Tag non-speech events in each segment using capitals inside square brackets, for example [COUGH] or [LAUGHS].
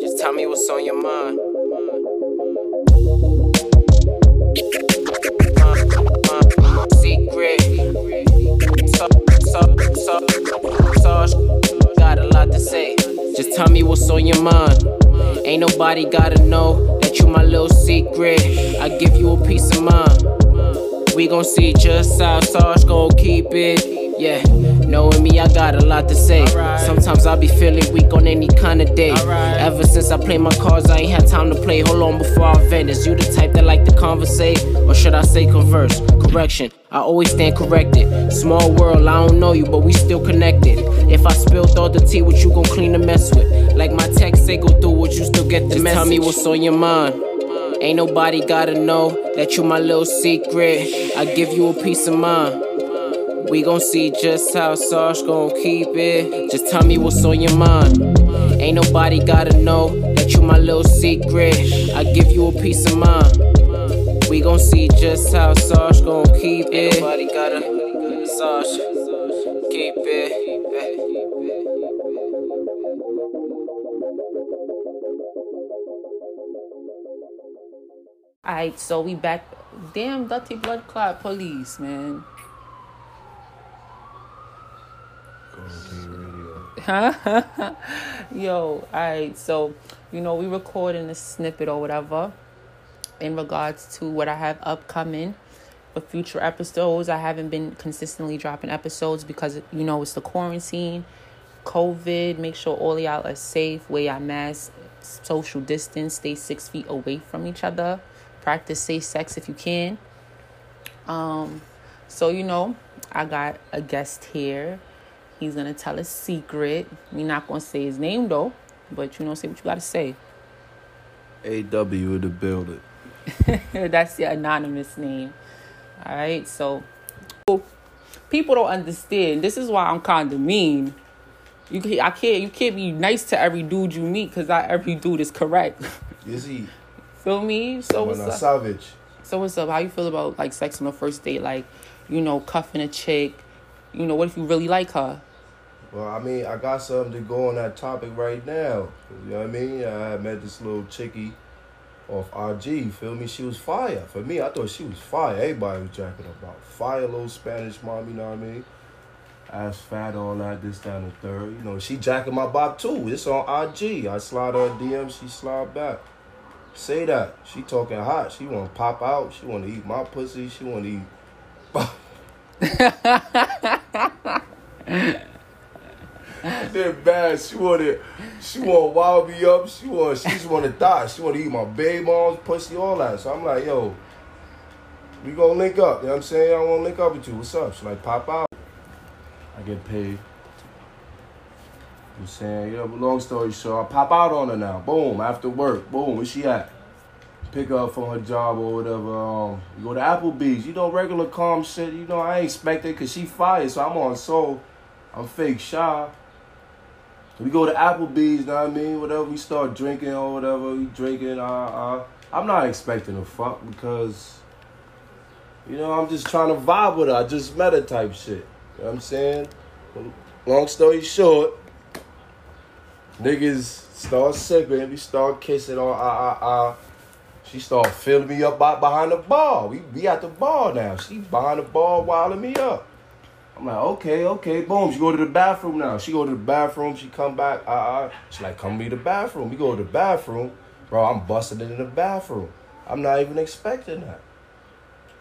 Just tell me what's on your mind. Secret. Got a lot to say. Just tell me what's on your mind. Ain't nobody gotta know that you my little secret. I give you a peace of mind. We gon' see just how Sash gon' keep it. Yeah, knowing me, I got a lot to say. Sometimes I be feeling weak on any kind of day. Ever since I played my cards, I ain't had time to play. Hold on before I vent. Is you the type that like to conversate? Or should I say converse? Correction, I always stand corrected. Small world, I don't know you, but we still connected. If I spilled all the tea, what you gon' clean the mess with? Like my text say, go through, would you still get the Just message? Tell me what's on your mind. Ain't nobody gotta know that you my little secret. I give you a peace of mind. We gon' see just how Sash gon' keep it. Just tell me what's on your mind. Ain't nobody gotta know that you my little secret. I give you a peace of mind. We gon' see just how Sash gon' keep it. Ain't nobody gotta Sash keep it. Alright, so we back. Damn, dirty blood clot police, man. [LAUGHS] Yo, alright, so you know, we recording a snippet or whatever in regards to what I have upcoming for future episodes. I haven't been consistently dropping episodes because you know it's the quarantine, COVID. Make sure all y'all are safe, wear your mask, social distance, stay six feet away from each other, practice safe sex if you can. Um, so you know, I got a guest here He's gonna tell a secret. We're not gonna say his name though, but you know, say what you gotta say. AW the building. [LAUGHS] That's your anonymous name. All right, so people don't understand. This is why I'm kind of mean. You can, I can't you can't be nice to every dude you meet because not every dude is correct. Is he? Feel me? So what's up? Savage. So what's up? How you feel about like sex on the first date? Like, you know, cuffing a chick. You know, what if you really like her? Well, I mean, I got something to go on that topic right now. You know what I mean? I met this little chickie off IG. Feel me? She was fire. For me, I thought she was fire. Everybody was jacking about fire, little Spanish mom. You know what I mean? Ass fat, all that, this, down the third. You know, she jacking my bop too. It's on IG. I slide her DM, she slide back. Say that. She talking hot. She want to pop out. She want to eat my pussy. She want to eat. [LAUGHS] They're bad. She wanna, she wanna wild me up. She want, she just wanna die. She wanna eat my baby mom's pussy, all that. So I'm like, yo, we gonna link up. You know what I'm saying? I wanna link up with you. What's up? She like, pop out. I get paid. I'm saying, yeah, but long story short, I pop out on her now. Boom, after work. Boom, where she at? Pick up from her job or whatever. Um, you go to Applebee's. You know, regular calm shit. You know, I ain't expect it because she fired, so I'm on soul. I'm fake shy. We go to Applebee's, know what I mean? Whatever, we start drinking or whatever, we drinking. Uh, uh, I'm not expecting a fuck because, you know, I'm just trying to vibe with her. I just met her type shit. You know what I'm saying? Long story short, niggas start sipping, we start kissing on ah ah ah. She start filling me up by, behind the bar. We we at the bar now. She behind the bar wilding me up. I'm like, okay, okay, boom. She go to the bathroom now. She go to the bathroom. She come back. Uh, uh. She like, come me to the bathroom. We go to the bathroom, bro. I'm busting it in the bathroom. I'm not even expecting that.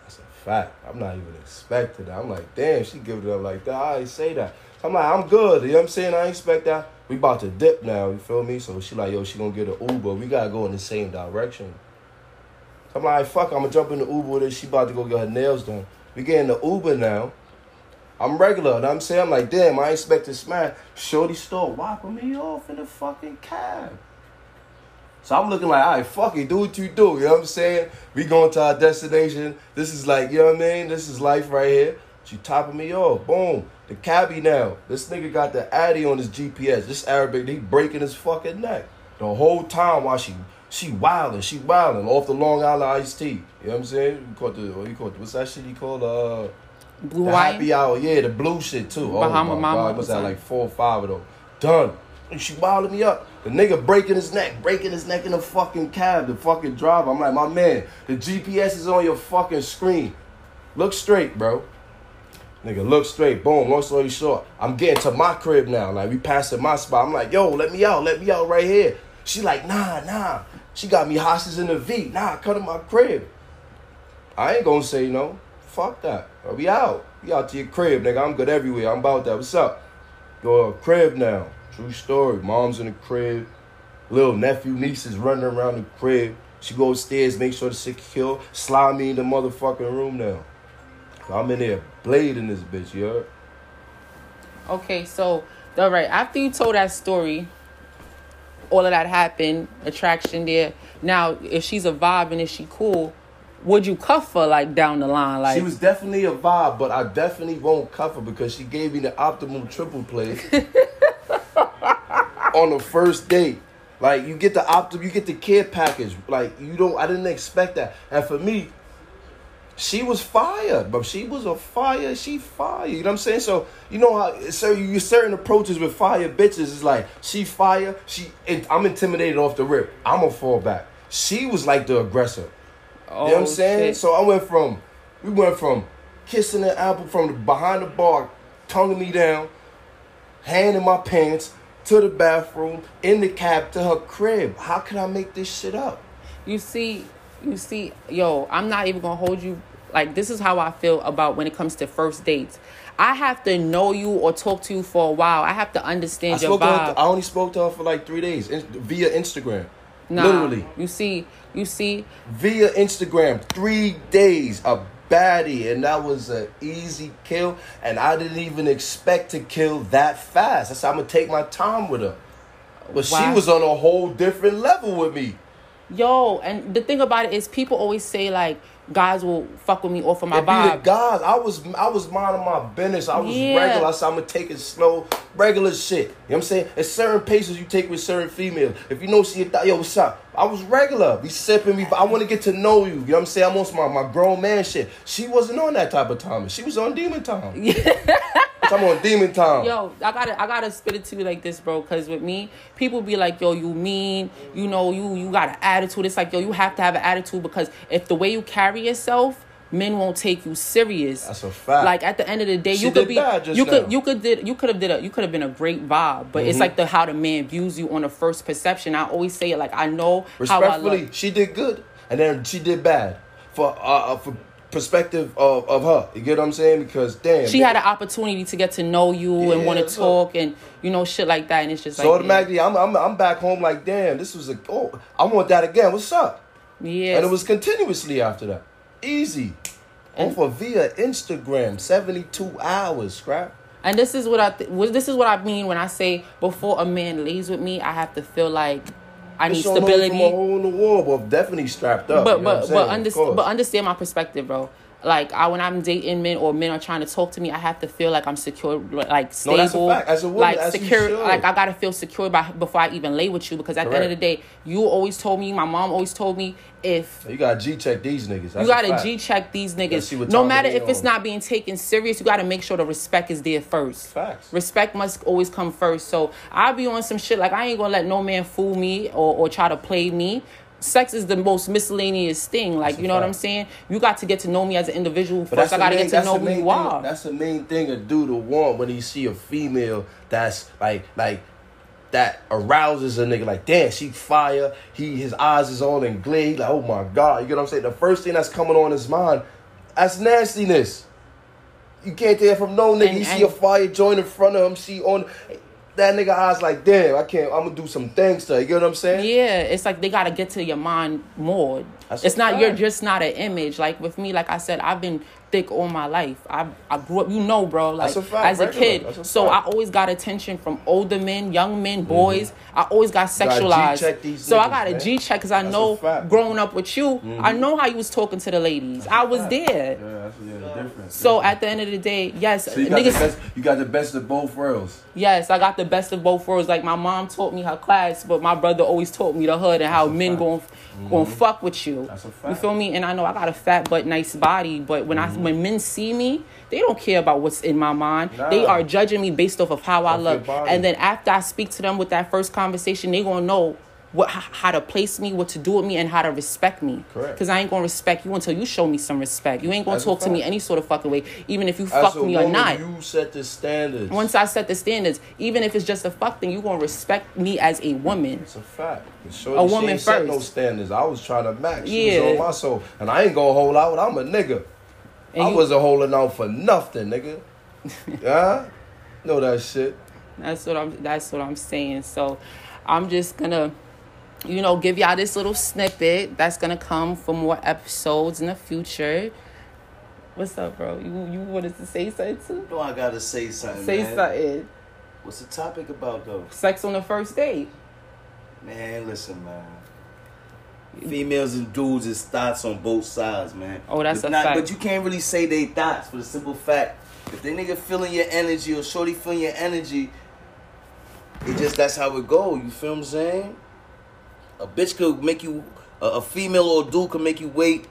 That's a fact. I'm not even expecting that. I'm like, damn, she give it up like that. I say that. I'm like, I'm good. You know what I'm saying? I expect that. We about to dip now. You feel me? So she like, yo, she gonna get an Uber. We gotta go in the same direction. So I'm like, fuck, I'm gonna jump in the Uber with her. She about to go get her nails done. We get in the Uber now. I'm regular. And I'm saying, I'm like, damn, I expect to smash. Shorty start wiping me off in the fucking cab. So I'm looking like, all right, fuck it, do what you do. You know what I'm saying? We going to our destination. This is like, you know what I mean? This is life right here. She topping me off. Boom. The cabbie now. This nigga got the Addy on his GPS. This Arabic, he breaking his fucking neck. The whole time while she she wilding, she wilding off the Long Island iced tea. You know what I'm saying? You caught the, you caught the, what's that shit he called? Uh, Blue the happy hour, yeah, the blue shit too. Oh my Mama god, must have like four or five of them. Done. And she wilding me up. The nigga breaking his neck, breaking his neck in the fucking cab, the fucking driver. I'm like, my man, the GPS is on your fucking screen. Look straight, bro. Nigga, look straight. Boom. Long story short, I'm getting to my crib now. Like we passing my spot. I'm like, yo, let me out. Let me out right here. She like, nah, nah. She got me hostage in the V. Nah, come to my crib. I ain't gonna say no. Fuck that. We out. We out to your crib, nigga. I'm good everywhere. I'm about that. What's up? Go to crib now. True story. Mom's in the crib. Little nephew, niece is running around the crib. She go upstairs, make sure the secure. Slide me in the motherfucking room now. I'm in there blading this bitch, you heard? Okay, so all right, after you told that story, all of that happened, attraction there. Now, if she's a vibe and if she cool, would you cuff her like down the line? Like She was definitely a vibe, but I definitely won't cuff her because she gave me the optimal triple play [LAUGHS] on the first date. Like you get the optim, you get the care package. Like you don't, I didn't expect that. And for me, she was fire, but she was a fire. She fire. You know what I'm saying? So you know how so you certain approaches with fire bitches is like she fire. She I'm intimidated off the rip. I'm a fall back. She was like the aggressor. oh, You know what I'm oh, saying? shit. So I went from, we went from kissing the apple from the behind the bar, tonguing me down, hand in my pants, to the bathroom, in the cab, to her crib. How can I make this shit up? You see, you see, yo, I'm not even gonna hold you. Like this is how I feel about when it comes to first dates. I have to know you or talk to you for a while. I have to I understand your spoke to vibe. I only spoke to her for like three days in, via Instagram. Nah, Literally. You see, you see, Via Instagram, three days, a baddie, and that was an easy kill. And I didn't even expect to kill that fast. I said, I'm gonna take my time with her. But she was on a whole different level with me. yo, and the thing about it is, people always say like guys will fuck with me off of my It be the vibe. guys. I was I was minding my business. I was Yeah. regular. I said I'm gonna take it slow, regular shit. You know what I'm saying? It's certain paces you take with certain females. If you know she a yo, what's up? I was regular. We sipping. We I want to get to know you. You know what I'm saying? I'm on my, my grown man shit. She wasn't on that type of time. She was on demon time. [LAUGHS] I'm on demon time. Yo, I gotta, I gotta spit it to you like this, bro. Cause with me, people be like, "Yo, you mean? You know, you you got an attitude." It's like, yo, you have to have an attitude because if the way you carry yourself, men won't take you serious. That's a fact. Like at the end of the day, She you could be, bad just you could, you could did, you could have did a, you could have been a great vibe. But Mm-hmm. it's like the how the man views you on the first perception. I always say it like I know how I Respectfully, look. she did good, and then she did bad for uh, uh for perspective of, of her. You get what I'm saying? Because damn, She had an opportunity to get to know you and want to talk and you know shit like that, and it's just So like automatically, I'm, I'm I'm back home like, damn, this was a oh, I want that again. What's up? yeah, And it was continuously after that, easy. And- of via Instagram, 72 hours, scrap. And this is what I th- this is what I mean when I say before a man lays with me, I have to feel like I need over From a stability. hole in the wall, but definitely strapped up. But you know but but understand but understand my perspective, bro. Like I when I'm dating men or men are trying to talk to me, I have to feel like I'm secure, like No, stable, that's a fact. As a woman, like as secure. Like I gotta feel secure by before I even lay with you because at the end of the day, you always told me, my mom always told me, if you gotta G check these niggas. That's you gotta. G check these niggas. No matter if it's um, not being taken serious, you gotta make sure the respect is there first. Facts. Respect must always come first. So I'll be on some shit like I ain't gonna let no man fool me or, or try to play me. Sex is the most miscellaneous thing. Like, That's you know what. I'm saying? You got to get to know me as an individual But first. I gotta main- get to know who you thing- are. That's the main thing a dude will want when he see a female that's like like that arouses a nigga. Like, damn, she fire. He his eyes is all in glee. Like, oh my god, you get what I'm saying? The first thing that's coming on his mind, that's nastiness. You can't tell from no nigga. And- you see a fire joint in front of him. See on that nigga eyes like, damn, I can't. I'm gonna do some things to her. You get what I'm saying? Yeah, it's like they gotta get to your mind more. That's it's not you're just not an image. Like with me, like I said, I've been thick all my life. I I grew up, you know, bro. Like That's a fact, as a regular. kid, That's a so I always got attention from older men, young men, mm-hmm. boys. I always got sexualized. These so I got a G check because I That's know growing up with you, I mm-hmm. know how you was talking to the ladies. I was there. Yeah, difference. So at the end of the day, yes, So you got, the niggas. best, you got the best of both worlds. Yes, I got the best of both worlds. Like my mom taught me her class, but my brother always taught me the hood and how men fact. going Mm-hmm. going fuck with you. you. That's a You feel me? And I know I got a fat but nice body, but when Mm-hmm. I when men see me, they don't care about what's in my mind. They are judging me based off of how I Off look. And then after I speak to them with that first conversation, they gonna know what how to place me, what to do with me, and how to respect me. Correct. Because I ain't gonna respect you until you show me some respect. You ain't gonna That's talk to me any sort of fucking way, even if you fuck me or woman, not. You set the standards. Once I set the standards, even if it's just a fuck thing, you gonna respect me as a woman. It's a fact. A woman ain't set no first. standards. I was trying to max. She Yeah. was on my soul. And I ain't gonna hold out. I'm a nigga. And I you- wasn't holding out for nothing, nigga. [LAUGHS] yeah? Know that shit. That's what I'm. That's what I'm saying. So, I'm just gonna, you know, give y'all this little snippet that's gonna come for more episodes in the future. What's up, bro? You you wanted to say something too? No, I gotta say something. Say man. something. What's the topic about though? Sex on the first date. Man, listen, man. Females and dudes is thoughts on both sides, man. Oh, that's It's a not, fact. But you can't really say they thoughts for the simple fact if they nigga feeling your energy or shorty feeling your energy, it just that's how it go. You feel what I'm saying? A bitch could make you a, a female or a dude could make you wait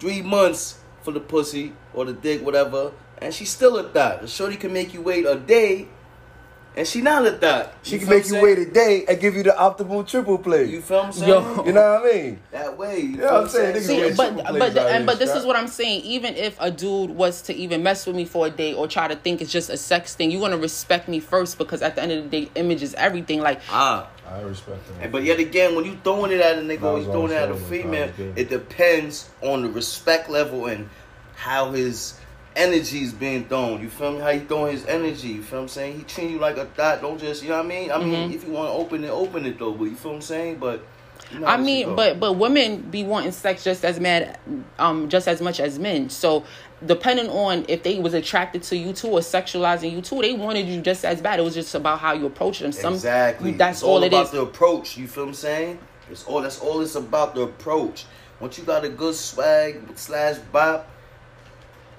three months for the pussy or the dick, whatever, and she's still a thought. A shorty can make you wait a day, and she not a thought. She can make you I'm wait a day and give you the optimal triple play. You You, feel what I'm saying? Yo. know what I mean? That way. You Yeah, feel I'm what saying, See, but but plays out and but this is what I'm saying. Even if a dude was to even mess with me for a day or try to think it's just a sex thing, you want to respect me first because at the end of the day, image is everything. Like Ah. I respect that. And- But yet again, when you throwing it at a nigga That or you throwing it at a female, shoulder, that was good. it depends on the respect level and how his energy is being thrown. You feel me? How he throwing his energy. You feel what I'm saying? He treat you like a thought. Don't just, you know what I mean? I mean, mm-hmm. if you want to open it, open it though. But you feel what I'm saying? But how I mean, but but women be wanting sex just as mad, um, just as much as men. So depending on if they was attracted to you too or sexualizing you too, they wanted you just as bad. It was just about how you approach them. Some exactly. That's it's all, all, it about is. the approach. You feel what I'm saying? It's all. That's all. It's about the approach. Once you got a good swag slash bop,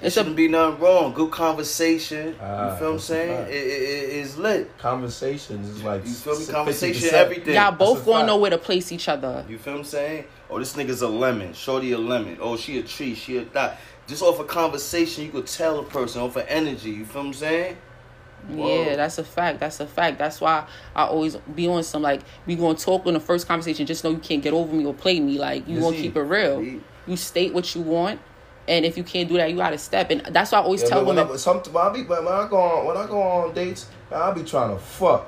it shouldn't be nothing wrong. Good conversation. Ah, you feel what I'm saying? fact. It, it, it- it's lit. Conversations is like You feel me? 50%. Conversation, everything. Y'all both gonna know where to place each other. You feel what I'm saying? Oh, this nigga's a lemon. Shorty a lemon. Oh, she a tree. She a thought. Just off a conversation, you could tell a person off of energy. You feel what I'm saying? Whoa. Yeah, that's a fact. That's a fact. That's why I always be on some like we gonna talk in the first conversation. Just know you can't get over me or play me. Like you Yes, gonna keep it real. he- You state what you want, and if you can't do that, you gotta step. And that's why I always Yeah, tell but when women. I, some, when I be when I go on when I go on dates, man, I be trying to fuck.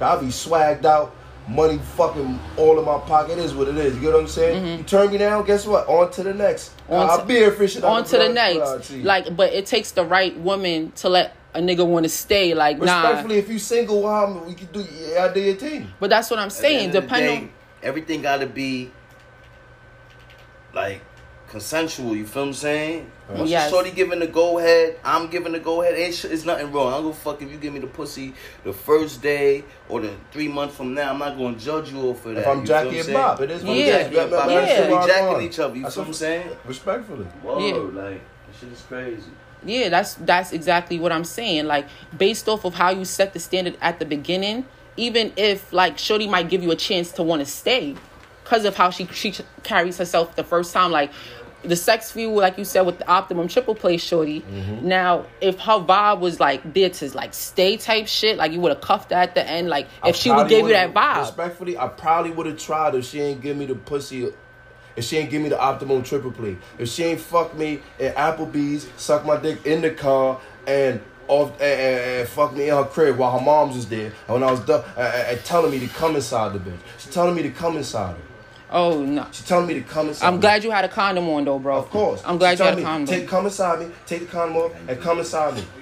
I be swagged out, money fucking all in my pocket. It is what it is. You get what I'm saying? You turn me down, guess what? On to the next. Mm-hmm. On I'll to- be here fishing. out on to the blood- blood next. Like, but it takes the right woman to let a nigga want to stay. Like, nah. respectfully, if you single, well, we can do. Yeah, I do your thing. But that's what I'm saying. end of the Depending day, everything got to be like consensual. You feel what I'm saying? Once Yes. Shorty giving the go ahead, I'm giving the go ahead. Ain't sh- it's nothing wrong. I don't give a fuck if you give me the pussy the first day or the three months from now. I'm not gonna judge you off for that. If I'm you feel Jackie what and saying? Bob, it is what Yeah. it is. Jackie and Bob, Yeah. we should be jacking on. each other. You That's feel what I'm saying? Respectfully. Whoa, Yeah. like that shit is crazy. Yeah, that's that's exactly what I'm saying. Like based off of how you set the standard at the beginning, even if like Shorty might give you a chance to want to stay, because of how she she carries herself the first time. Like the sex view, like you said with the optimum triple play Shorty. Mm-hmm. Now, if her vibe was like there to like stay type shit, like you would have cuffed her at the end. Like I if she would give you that vibe. Respectfully, I probably would have tried if she ain't give me the pussy. If she ain't give me the optimum triple play. If she ain't fuck me at Applebee's, suck my dick in the car, and off and, and, and fuck me in her crib while her mom's was there, and when I was done, and, telling me to come inside the bitch. She telling me to come inside her. Oh no. She telling me to come inside. I'm me. glad you had a condom on though, bro. Of course. I'm glad She you had a condom. Take come inside me. Take the condom off and come inside me. [LAUGHS]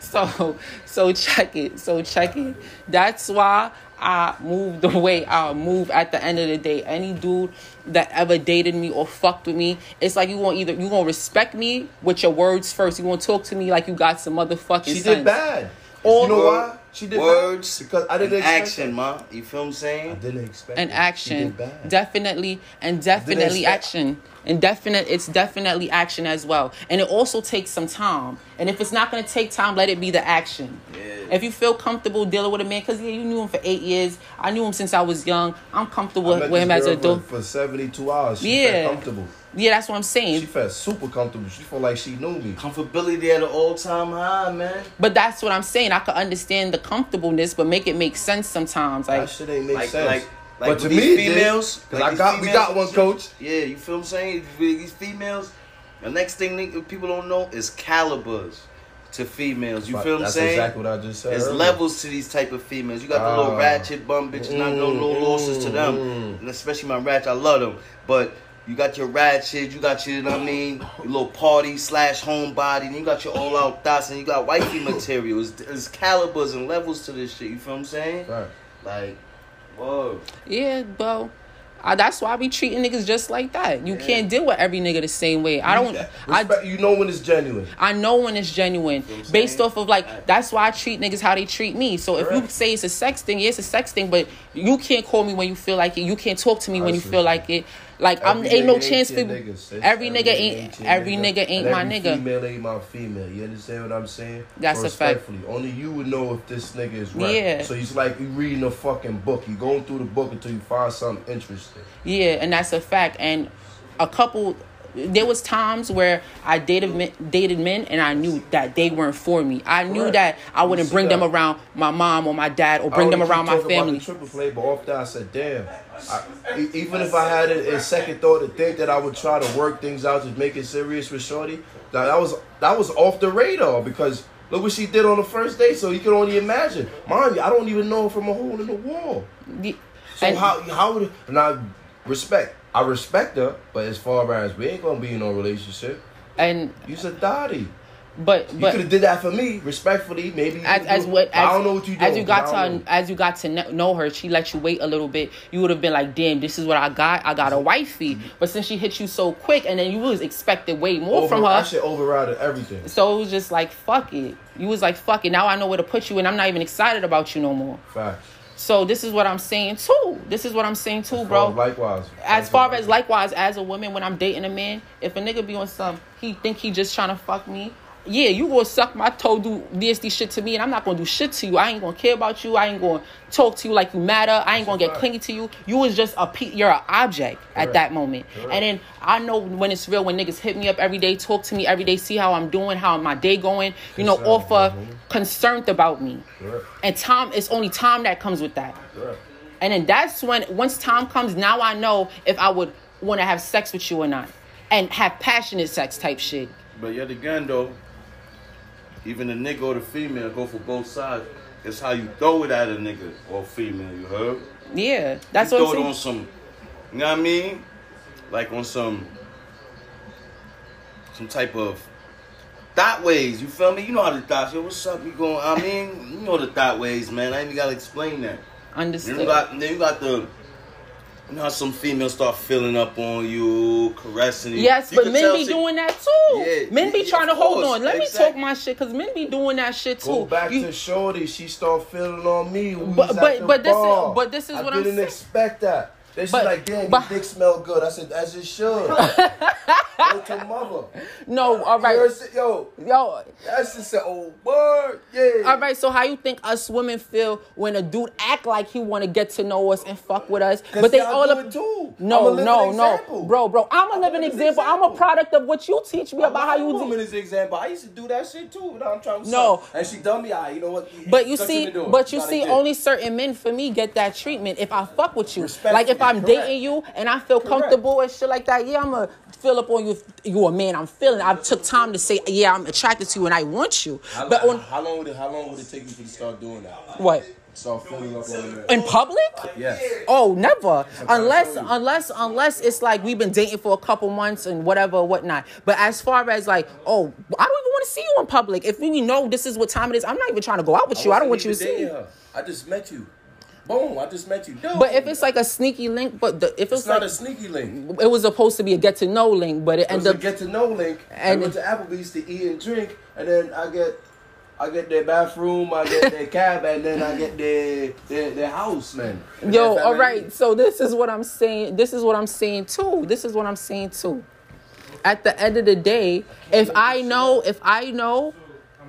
So so check it. So check it. That's why I move the way I move at the end of the day. Any dude that ever dated me or fucked with me, it's like you want either you gonna respect me with your words first. You gonna talk to me like you got some motherfucking She sense. did bad. Or- you know why? She did words bad because I didn't and expect action, that. ma. You feel what I'm saying? I saying? didn't expect and action did definitely and definitely expect- action and definite it's definitely action as well and it also takes some time and if it's not going to take time let it be the action Yeah. if you feel comfortable dealing with a man because yeah, you knew him for eight years i knew him since i was young i'm comfortable I met with him this as a girl adult for, for 72 hours. She Yeah. comfortable. Yeah that's what i'm saying. She felt super comfortable. She felt like she knew me. Comfortability at an all time high, man. but that's what i'm saying i could understand the comfortableness but make it make sense sometimes like That shit ain't make Like, sense. like, like but to with me, these it did, like I these got we got one coach. Yeah, you feel what I'm saying? These females, the next thing nigga, people don't know is calibers to females. You But feel what I'm That's saying? exactly what I just said. There's earlier. levels to these type of females. You got the little Ah. ratchet bum bitches, not no no Mm, losses to them, mm. and especially my ratchet. I love them, but. You got your ratchet, you got your, you know what I mean, your little party slash homebody, and you got your all out thoughts, and you got wifey materials. It's, it's calibers and levels to this shit. You feel what I'm saying? Right. Like, whoa. Yeah, bro. I, that's why we treating niggas just like that. You can't deal with every nigga the same way. I don't. I, Respect, you know when it's genuine. I know when it's genuine, what I'm based off of like that's why I treat niggas how they treat me. So if you say it's a sex thing, yeah, it's a sex thing, but you can't call me when you feel like it. You can't talk to me when you That's feel like it. Like I'm Every ain't no chance for your every nigga ain't every nigga ain't my nigga. Female ain't my female. You understand what I'm saying? That's a fact. Only you would know if this nigga is right. Yeah. So he's like you reading a fucking book. You going through the book until you find something interesting. Yeah, and that's a fact. And a couple, there was times where I dated men, dated men, and I knew that they weren't for me. I knew that I wouldn't bring them around my mom or my dad or bring them around my family. the triple play, but off that I said, damn. I, even if I had it in second thought to think that I would try to work things out to make it serious with Shorty, that, that was that was off the radar because look what she did on the first day. So you can only imagine. Mind you, I don't even know from a hole in the wall. So how how would I respect? I respect her, but as far as we ain't gonna be in no relationship, and you said daddy. But You but could have did that for me, respectfully. Maybe as as what as, I don't know what you as you got I to know. as you got to know her, she let you wait a little bit. You would have been like, "Damn, this is what I got. I got a mm-hmm. wifey." Mm-hmm. But since she hit you so quick, and then you was expected way more Over, from her, That shit overrided everything. so it was just like, "Fuck it." You was like, "Fuck it." Now I know where to put you, and I'm not even excited about you no more. Facts. So this is what I'm saying too. This is what I'm saying too, bro. Likewise. as far as likewise as a woman when I'm dating a man, if a nigga be on some, he think he just trying to fuck me. Yeah, you gonna suck my toe, do DSD shit to me, and I'm not gonna do shit to you. I ain't gonna care about you. I ain't gonna talk to you like you matter. I ain't gonna get clingy to you. You was just a pe- you're an object at Correct. that moment. Correct. And then I know when it's real when niggas hit me up every day, talk to me every day, see how I'm doing, how my day going. You know, Concerned, offer concerned about me. Correct. And time, it's only time that comes with that. Correct. And then that's when, once time comes, now I know if I would want to have sex with you or not. And have passionate sex type shit. But yet again, though, even the nigga or the female go for both sides. It's how you throw it at a nigga or female. You heard? Yeah, that's you what throw I'm it on some. You know what I mean? Like on some. Some type of. Thought ways, you feel me? You know how the thoughts. Yo, what's up? You going? I mean, you know the thought ways, man. I ain't even gotta explain that. Then Understood. you got, then you got the. You know some females start filling up on you, caressing you. Yes, You but men be she- doing that too. Yeah, men be yeah, trying to hold course, on. Let me talk my shit because men be doing that shit too. Go back You- to Shorty. She start feeling on me. But- but- but this is- but this is I what I'm didn't saying. expect that. She's But- like, damn, but- your dick smell good. I said, as it should. [LAUGHS] Go to mother. no, all right. You right. heard it? Yo, Yo, that's just an old oh, word. Yeah. all right. So how you think us women feel when a dude act like he want to get to know us and fuck with us, but they all up? too. I'm No, no, no, bro, bro. I'm a I'm a living living example. I'm a product of what you teach me about how you do. woman is example. I used to do that shit too. Now I'm trying to No. suck. And she done me. I, you know what? But you see, to do it. but you see, only certain men for me get that treatment if I fuck with you. Respectfully, Like if I'm correct. dating you and I feel Correct. comfortable and shit like that, yeah, I'm gonna feel up on you. If you a man, I'm feeling. I took time to say, yeah, I'm attracted to you and I want you. How, But on how long would it? How long would it take you to start doing that? what? Start filling up on a man. In public? Yes. Oh, never. Unless, unless, unless it's like we've been dating for a couple months and whatever, whatnot. But as far as like, oh, I don't even want to see you in public. If we know this is what time it is, I'm not even trying to go out with you. I don't want you to see me. Her. I just met you. Boom! I just met you. Dude. But if it's like a sneaky link, but the, if it's, it's not like a sneaky link. it was supposed to be a get to know link, but it It ended a up get to know link. And- I went to Applebee's to eat and drink, and then I get I get their bathroom, I get their cab, and then I get their their, their house, man. Yo, all right. So this is what I'm saying. This is what I'm saying too. This is what I'm saying too. At the end of the day, if I know, if I know,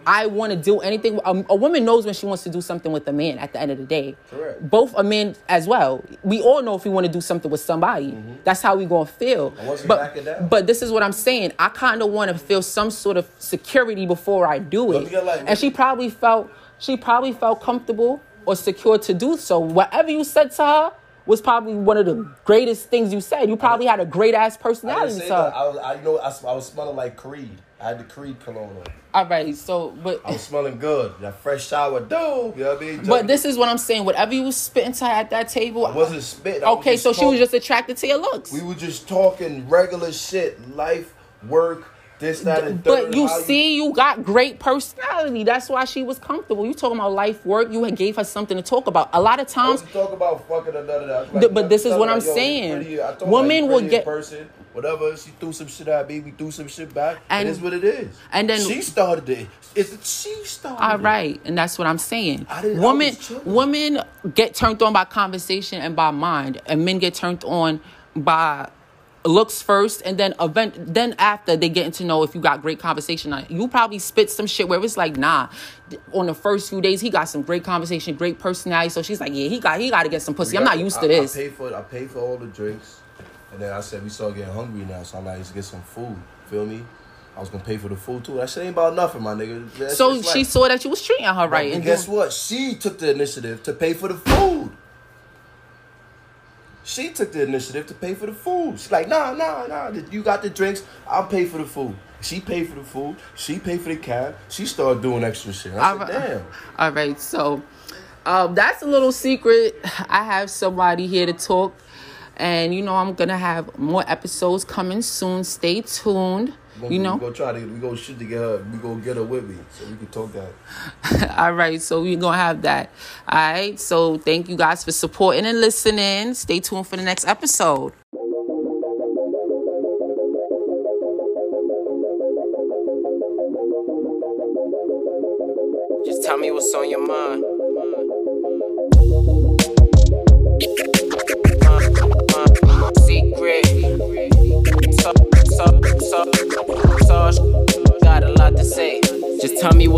I want to do anything. A, a woman knows when she wants to do something with a man. At the end of the day, Correct. both a man as well. We all know if we want to do something with somebody, mm-hmm. that's how we gonna feel. And once But back it down. but this is what I'm saying. I kind of want to feel some sort of security before I do it. like- and she probably felt she probably felt comfortable or secure to do so. Whatever you said to her was probably one of the greatest things you said. You probably had a great ass I personality didn't say her. that. I was, I know, I, I was smelling like Creed. I had the Creed cologne on. All right, so but I was smelling good. That fresh shower, dude. You know what I mean? but this is what I'm saying. Whatever you was spitting to her at that table, I wasn't spitting. I okay. just So she was just attracted to your looks. We were just talking regular shit, life, work, this, that, and third. But you how see, you got great personality. That's why she was comfortable. You talking about life, work. You had gave her something to talk about. A lot of times, wasn't about fucking or none of that. I was Th- but this is what I'm saying. Women you will get- person. Whatever she threw some shit at me, we threw some shit back. And- it is what it is. and then- she started it. It's she started. All right, it. and that's what I'm saying. I didn't- Women, women get turned on by conversation and by mind, and men get turned on by looks first, and then event. Then after they getting to know if you got great conversation. You probably spit some shit where it's like, nah. On the first few days, he got some great conversation, great personality. So she's like, yeah, he got he got to get some pussy. We I'm not used I- to this. I paid for I paid for all the drinks, and then I said we start getting hungry now, so I'm like, let's get some food. Feel me? I was gonna pay for the food too. That shit ain't about nothing, my nigga. That so she like- saw that you was treating her right, And and guess what? She took the initiative to pay for the food. She took the initiative to pay for the food. She's like, nah, nah, nah. You got the drinks. I'll pay for the food. She paid for the food. She paid for the cab. She started doing extra shit. I All said, right. damn. All right, so um, that's a little secret. I have somebody here to talk, and you know I'm gonna have more episodes coming soon. Stay tuned. We gonna- You know. we gonna try to we gonna shoot to get her. We gonna get her with me so we can talk that. [LAUGHS] All right, so we're gonna have that. All right, so thank you guys for supporting and listening. Stay tuned for the next episode. Just tell me what's on your mind.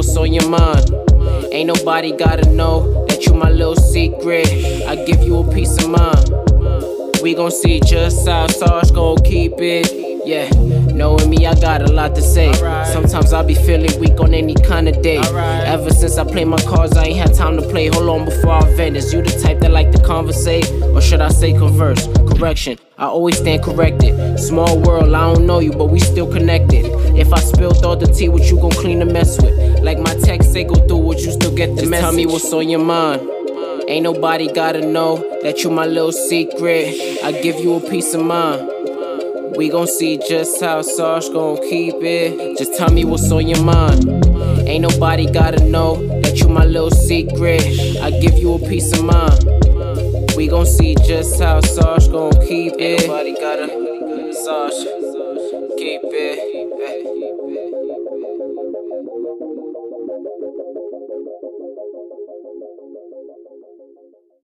What's on your mind. Ain't nobody gotta know that you my little secret. I give you a peace of mind. We gon' see just how Sash gon' keep it. Yeah, knowing me, I got a lot to say. Sometimes I be feeling weak on any kind of day. Ever since I play my cards, I ain't had time to play. Hold on before I vent. Is you the type that like to conversate? Or should I say converse? Correction, I always stand corrected. Small world, I don't know you, but we still connected. If I spilled all the tea, what you gon' clean the mess with? Like my text say, go through what you still get the mess. Just Tell me what's on your mind. Ain't nobody gotta know that you my little secret. I give you a peace of mind. We gon' see just how Sash gon' keep it. Just tell me what's on your mind. Ain't nobody gotta know that you my little secret. I give you a peace of mind. We gon' see just how Sash gon' keep it. Nobody gotta Sash